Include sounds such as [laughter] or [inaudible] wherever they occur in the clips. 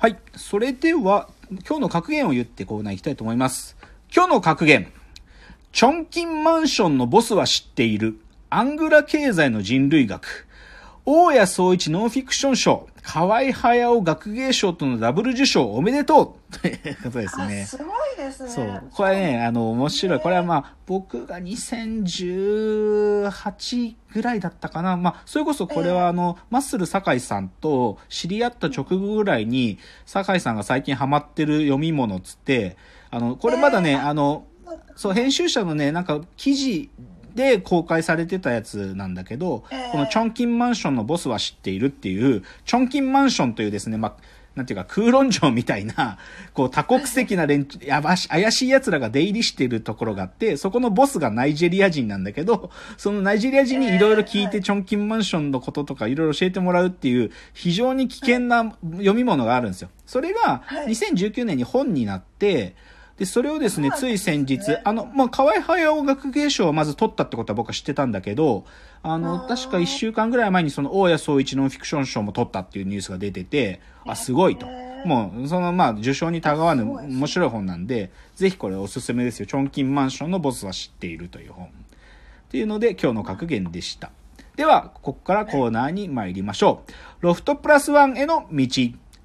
はい。それでは、今日の格言を言ってコーナー行きたいと思います。今日の格言。チョンキンマンションのボスは知っている。アングラ経済の人類学。大谷総一ノンフィクション賞。河合駿学芸賞とのダブル受賞おめでとうということですね。あすごいですね。そう。これね、あの、面白い。これはまあ、僕が2018ぐらいだったかな。まあ、それこそこれはあの、マッスル酒井さんと知り合った直後ぐらいに、酒井さんが最近ハマってる読み物っつって、あの、これまだね、えーあの、そう、編集者のね、なんか記事で公開されてたやつなんだけど、えー。このチョンキンマンションのボスは知っているっていう、チョンキンマンションというですね、まあ、なんていうか空論城みたいな、[laughs] こう多国籍な連中、やばし、怪しい奴らが出入りしているところがあって、そこのボスがナイジェリア人なんだけど、そのナイジェリア人にいろいろ聞いて、チョンキンマンションのこととかいろいろ教えてもらうっていう、非常に危険な読み物があるんですよ。それがはい。2019年に本になって、で、それをですね、つい先日、あの、まあ、河合駿学芸賞をまず取ったってことは僕は知ってたんだけど、あの、確か1週間ぐらい前にその大谷総一ノンフィクション賞も取ったっていうニュースが出てて、あ、すごいと。もう、その、まあ、受賞にたがわぬ面白い本なんで、ぜひこれおすすめですよ。チョンキンマンションのボスは知っているという本。っていうので、今日の格言でした。では、ここからコーナーに参りましょう。ロフトプラスワンへの道。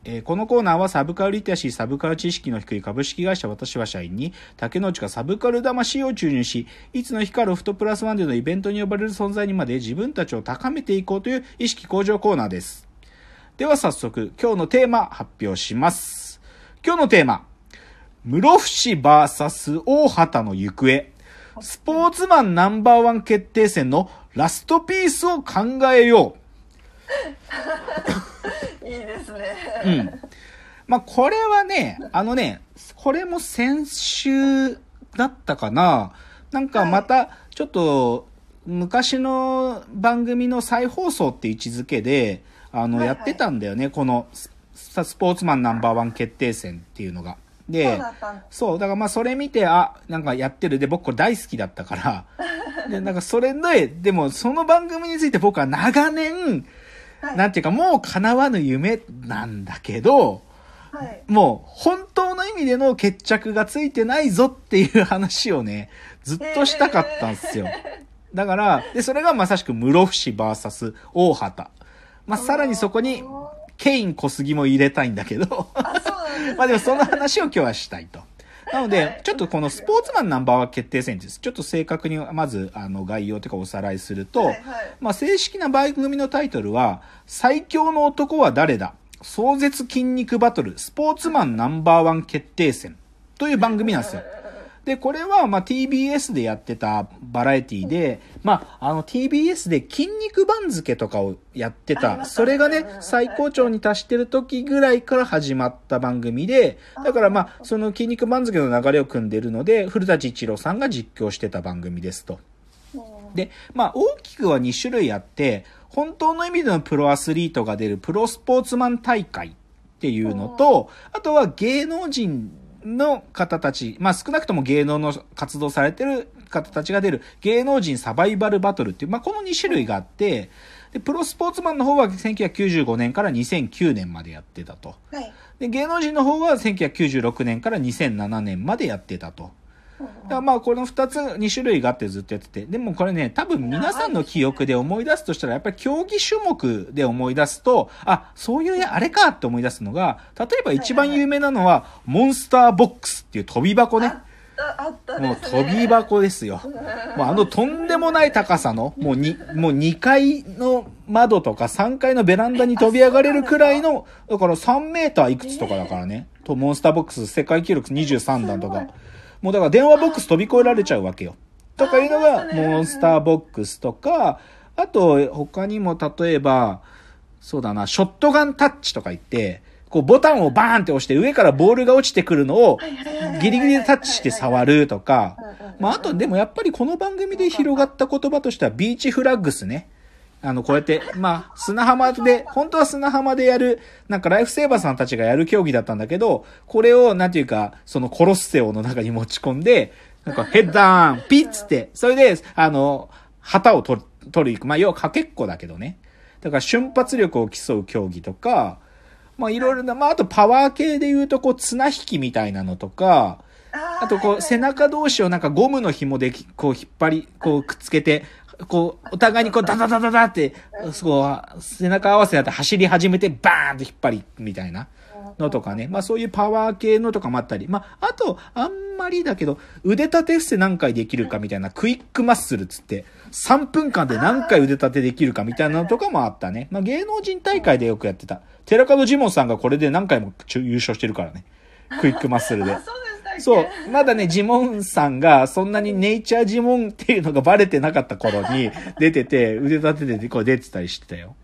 えーこのコーナーはサブカルリテラシー、サブカル知識の低い株式会社私は社員に、竹之内がサブカル魂を注入し、いつの日かロフトプラスワンでのイベントに呼ばれる存在にまで自分たちを高めていこうという意識向上コーナーです。では早速、今日のテーマ発表します。今日のテーマ、室伏 VS 大畑の行方。スポーツマンナンバーワン決定戦のラストピースを考えよう [laughs] いいですね。う。うん。まあ、これはね、あのね、これも先週だったかな。なんかまた、ちょっと、昔の番組の再放送って位置づけで、あの、はいはいやってたんだよね。このス、スポーツマンナンバーワン決定戦っていうのが。そうで、そう、だからまあそれ見て、あ、なんかやってる。で、僕これ大好きだったから。で、なんかそれで、でもその番組について僕は長年、はいなんていうかもう叶わぬ夢なんだけど、はい。もう本当の意味での決着がついてないぞっていう話をね、ずっとしたかったんですよ。だから、で、それがまさしく室伏 VS 大畑。まあ、さらにそこに、ケイン小杉も入れたいんだけど。[laughs] まあでもその話を今日はしたいと。なので、ちょっとこのスポーツマンナンバーワン決定戦です。ちょっと正確にまずあの概要というかおさらいすると、はいはいまあ正式な番組のタイトルは、最強の男は誰だ？壮絶筋肉バトルスポーツマンナンバーワン決定戦という番組なんですよ。で、これは、まあ、TBS でやってたバラエティで、まあ、あの、TBS で筋肉番付とかをやってた、それがね最高潮に達してる時ぐらいから始まった番組で、だからまあ、その筋肉番付の流れを組んでるので、古舘一郎さんが実況してた番組ですと。で、まあ、大きくは2種類あって、本当の意味でのプロアスリートが出るプロスポーツマン大会っていうのと、あとは芸能人の方たち、まあ少なくとも芸能の活動されてる方たちが出る芸能人サバイバルバトルっていう、まあこの2種類があって、で、プロスポーツマンの方は1995年から2009年までやってたと。はい。で、芸能人の方は1996年から2007年までやってたと。うんだからまあこの2つ、2種類があってずっとやってて。でもこれね、多分皆さんの記憶で思い出すとしたら、やっぱり競技種目で思い出すと、あ、そういうやあれかって思い出すのが、例えば一番有名なのは、モンスターボックスっていう飛び箱ね。ああったもう。飛び箱ですよ。もうあのとんでもない高さの、もうに、もう2階の窓とか3階のベランダに飛び上がれるくらいの、だから3メーターいくつとかだからね。と、モンスターボックス世界記録23段とか。もうだから電話ボックス飛び越えられちゃうわけよ。とかいうのがモンスターボックスとか、あと他にも例えば、そうだな、ショットガンタッチとか言って、こうボタンをバーンって押して上からボールが落ちてくるのをギリギリでタッチして触るとか、まああとでもやっぱりこの番組で広がった言葉としてはビーチフラッグスね。あの、こうやって、まあ、砂浜で、本当は砂浜でやる、なんかライフセーバーさんたちがやる競技だったんだけど、これを、なんていうか、そのコロッセオの中に持ち込んで、なんかヘッダーン、ピッつって、それで、あの、旗を取る、取り行く。まあ、要はかけっこだけどね。だから瞬発力を競う競技とか、まあいろいろな、まああとパワー系で言うとこう綱引きみたいなのとか、ああとこう背中同士をなんかゴムの紐でこう引っ張り、こうくっつけて、こうお互いにこうダダダダダって、そう背中合わせになって走り始めてバーンと引っ張りみたいなのとかね。まあそういうパワー系のとかもあったり。まああとあんまりだけど腕立て伏せ何回できるかみたいなクイックマッスルつって3分間で何回腕立てできるかみたいなのとかもあったね。まあ芸能人大会でよくやってた。寺門ジモンさんがこれで何回も優勝してるからね。クイックマッスルで。[laughs] そう。まだね、ジモンさんが、そんなにネイチャージモンっていうのがバレてなかった頃に [laughs] 出てて、腕立ててこう出てたりしてたよ。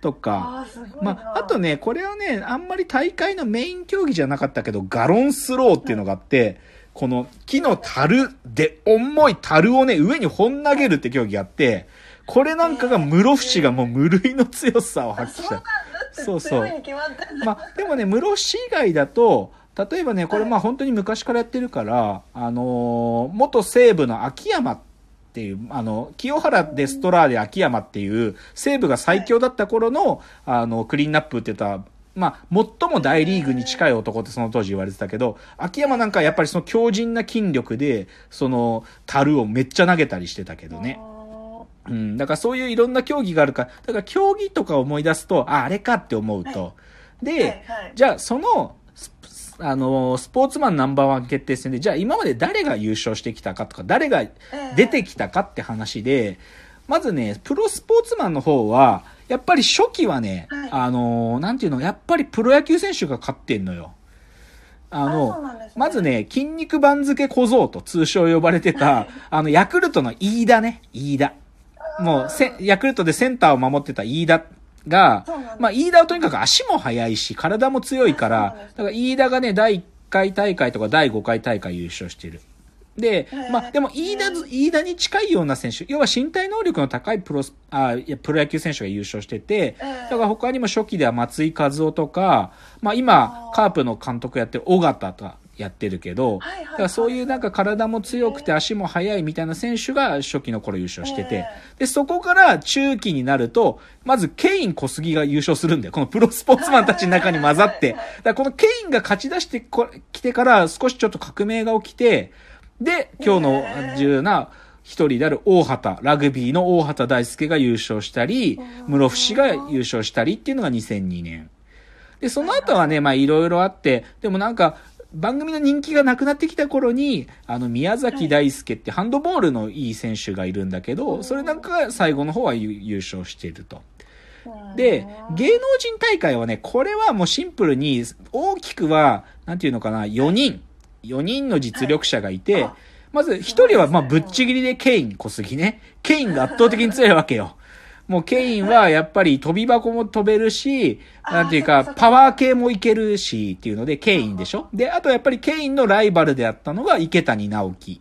とか。あまあ、あとね、これはね、あんまり大会のメイン競技じゃなかったけど、ガロンスローっていうのがあって、この木の樽で、重い樽をね、上に本投げるって競技があって、これなんかが室伏がもう無類の強さをあ発揮したそうそうまあ、でもね、室伏以外だと、例えばね、これまあ本当に昔からやってるから、あのー元西武の秋山っていう、あの、清原デストラーデ秋山っていう、西武が最強だった頃の、あの、クリーンナップって言ったら、まあ、最も大リーグに近い男ってその当時言われてたけど、秋山なんかはやっぱりその強靭な筋力で、その、樽をめっちゃ投げたりしてたけどね。うん、だからそういういろんな競技があるから、だから競技とか思い出すと、あ、あれかって思うと。で、じゃあその、スあの、スポーツマンナンバーワン決定戦で、じゃあ今まで誰が優勝してきたかとか、誰が出てきたかって話で、まずね、プロスポーツマンの方は、やっぱり初期はね、はい。あの、なんていうの、やっぱりプロ野球選手が勝ってんのよ。あの、あね。まずね、筋肉番付小僧と通称呼ばれてた、あの、ヤクルトの飯田ね、飯田。もうせ、ヤクルトでセンターを守ってた飯田がまあ、飯田はとにかく足も速いし、体も強いからだから飯田がね、第1回大会とか第5回大会優勝してる。でまあ、でも飯田ず、飯田に近いような選手、要は身体能力の高いプロス、あ、いや、プロ野球選手が優勝してて、ええ。だから他にも初期では松井和夫とか、まあ今カープの監督やってる尾形とかやってるけど、だからそういうなんか体も強くて足も速いみたいな選手が初期の頃優勝してて、えで、そこから中期になると、まずケイン小杉が優勝するんだよ。このプロスポーツマンたちの中に混ざって。だからこのケインが勝ち出してこ来てから少しちょっと革命が起きて、で、今日の重要な一人である大畑、ラグビーの大畑大輔が優勝したり、室伏が優勝したりっていうのが2002年。で、その後はね、まあいろいろあって、でもなんか、番組の人気がなくなってきた頃に、あの、宮崎大輔ってハンドボールのいい選手がいるんだけど、それなんかが最後の方は優優勝していると。うんで、芸能人大会はね、これはもうシンプルに、大きくは、なんていうのかな、4人、4人の実力者がいて、まず1人はまあぶっちぎりでケイン小杉ね。ケインが圧倒的に強いわけよ。もうケインはやっぱり飛び箱も飛べるし、あなんていうかパワー系もいけるしっていうのでケインでしょ？で、あとやっぱりケインのライバルであったのが池谷直樹。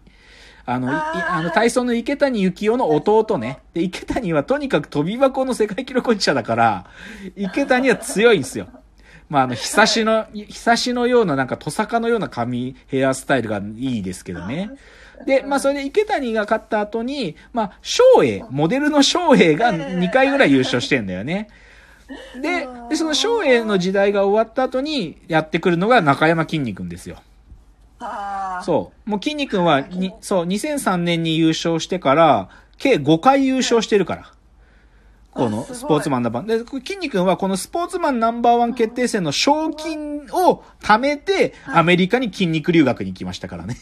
あの、いあーあの、体操の池谷幸雄の弟ね。で、池谷はとにかく飛び箱の世界記録保持者だから、池谷は強いんですよ。まあ、あの、ひさしの、ひさしのような、なんか、トサカのような髪、ヘアスタイルがいいですけどね。で、まあ、それで池谷が勝った後に、まあ、翔英、モデルの翔英が2回ぐらい優勝してんだよね。で、でその翔英の時代が終わった後にやってくるのが中山きんに君ですよ。そう。もう、筋肉はに、そう、2003年に優勝してから、計5回優勝してるから。このスポーツマンナンバーワン。で、筋肉はこのスポーツマンナンバーワン決定戦の賞金を貯めて、アメリカに筋肉留学に行きましたからね。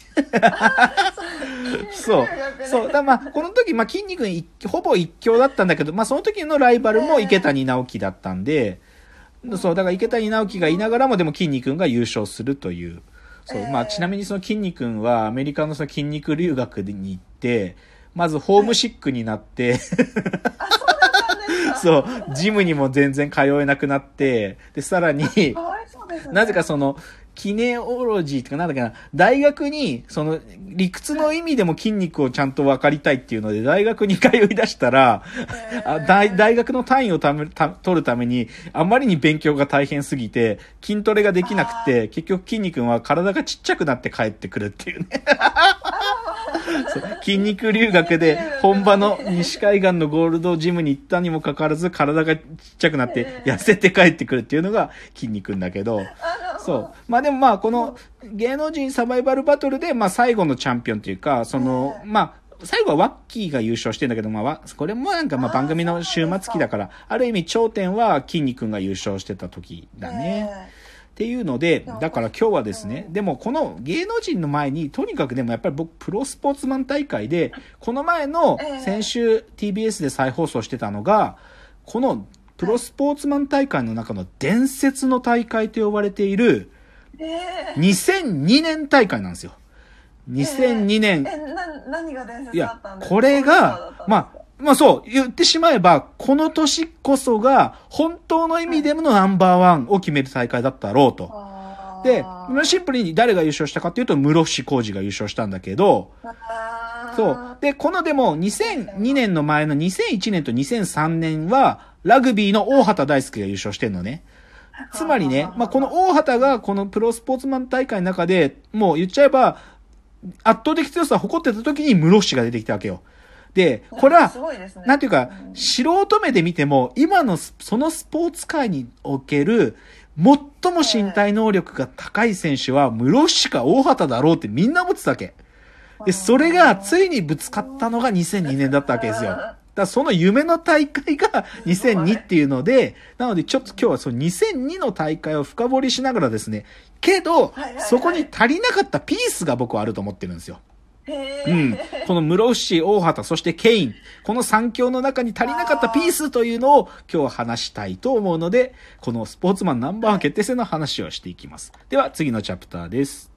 [laughs] そう。そう。だまあ、この時、まあ、筋肉にほぼ一強だったんだけど、まあ、その時のライバルも池谷直樹だったんで、そう、だから池谷直樹がいながらも、でも筋肉が優勝するという。そう、まあ、ちなみにその筋肉はアメリカのその筋肉留学に行って、まずホームシックになって、そう、ジムにも全然通えなくなって、で、さらに、[laughs] ね。なぜかその、キネオロジーとかなんだっけな、大学に、その、理屈の意味でも筋肉をちゃんと分かりたいっていうので、大学に通い出したら、あ大大学の単位をためた取るために、あまりに勉強が大変すぎて、筋トレができなくて、結局筋肉は体がちっちゃくなって帰ってくるっていうね。[laughs] そう筋肉留学で本場の西海岸のゴールドジムに行ったにもかかわらず体がちっちゃくなって痩せて帰ってくるっていうのが筋肉んだけど、そう。まあでもまあこの芸能人サバイバルバトルでまあ最後のチャンピオンというか、その、まあ最後はワッキーが優勝してんだけど、まあわ、これもなんかまあ番組の終末期だから、ある意味頂点は筋肉が優勝してた時だね。っていうので、だから今日はですね、でもこの芸能人の前に、とにかくでもやっぱり僕、プロスポーツマン大会で、この前の先週 TBS で再放送してたのが、このプロスポーツマン大会の中の伝説の大会と呼ばれている、2002年大会なんですよ。2002年。え、な、何が伝いや説だったん、ですか？これが、まあ、まあそう、言ってしまえば、この年こそが、本当の意味でのナンバーワンを決める大会だったろうと。で、シンプルに誰が優勝したかっていうと、室伏浩二が優勝したんだけど、そう。で、このでも、2002年の前の2001年と2003年は、ラグビーの大畑大輔が優勝してんのね。つまりね、まあ、この大畑がこのプロスポーツマン大会の中で、もう言っちゃえば、圧倒的強さを誇ってた時に室伏が出てきたわけよ。で、これはねなんていうか、素人目で見ても、今のスそのスポーツ界における、最も身体能力が高い選手は、室伏か大畑だろうってみんな思ってたわけ。で、それがついにぶつかったのが2002年だったわけですよ。だその夢の大会が [laughs] 2002っていうので、なのでちょっと今日はその2002の大会を深掘りしながらですね、けどそこに足りなかったピースが僕はあると思ってるんですよ。うん。この室伏、大畑、そしてケイン。この三強の中に足りなかったピースというのを今日話したいと思うので、このスポーツマンナンバー決定戦の話をしていきます。では次のチャプターです。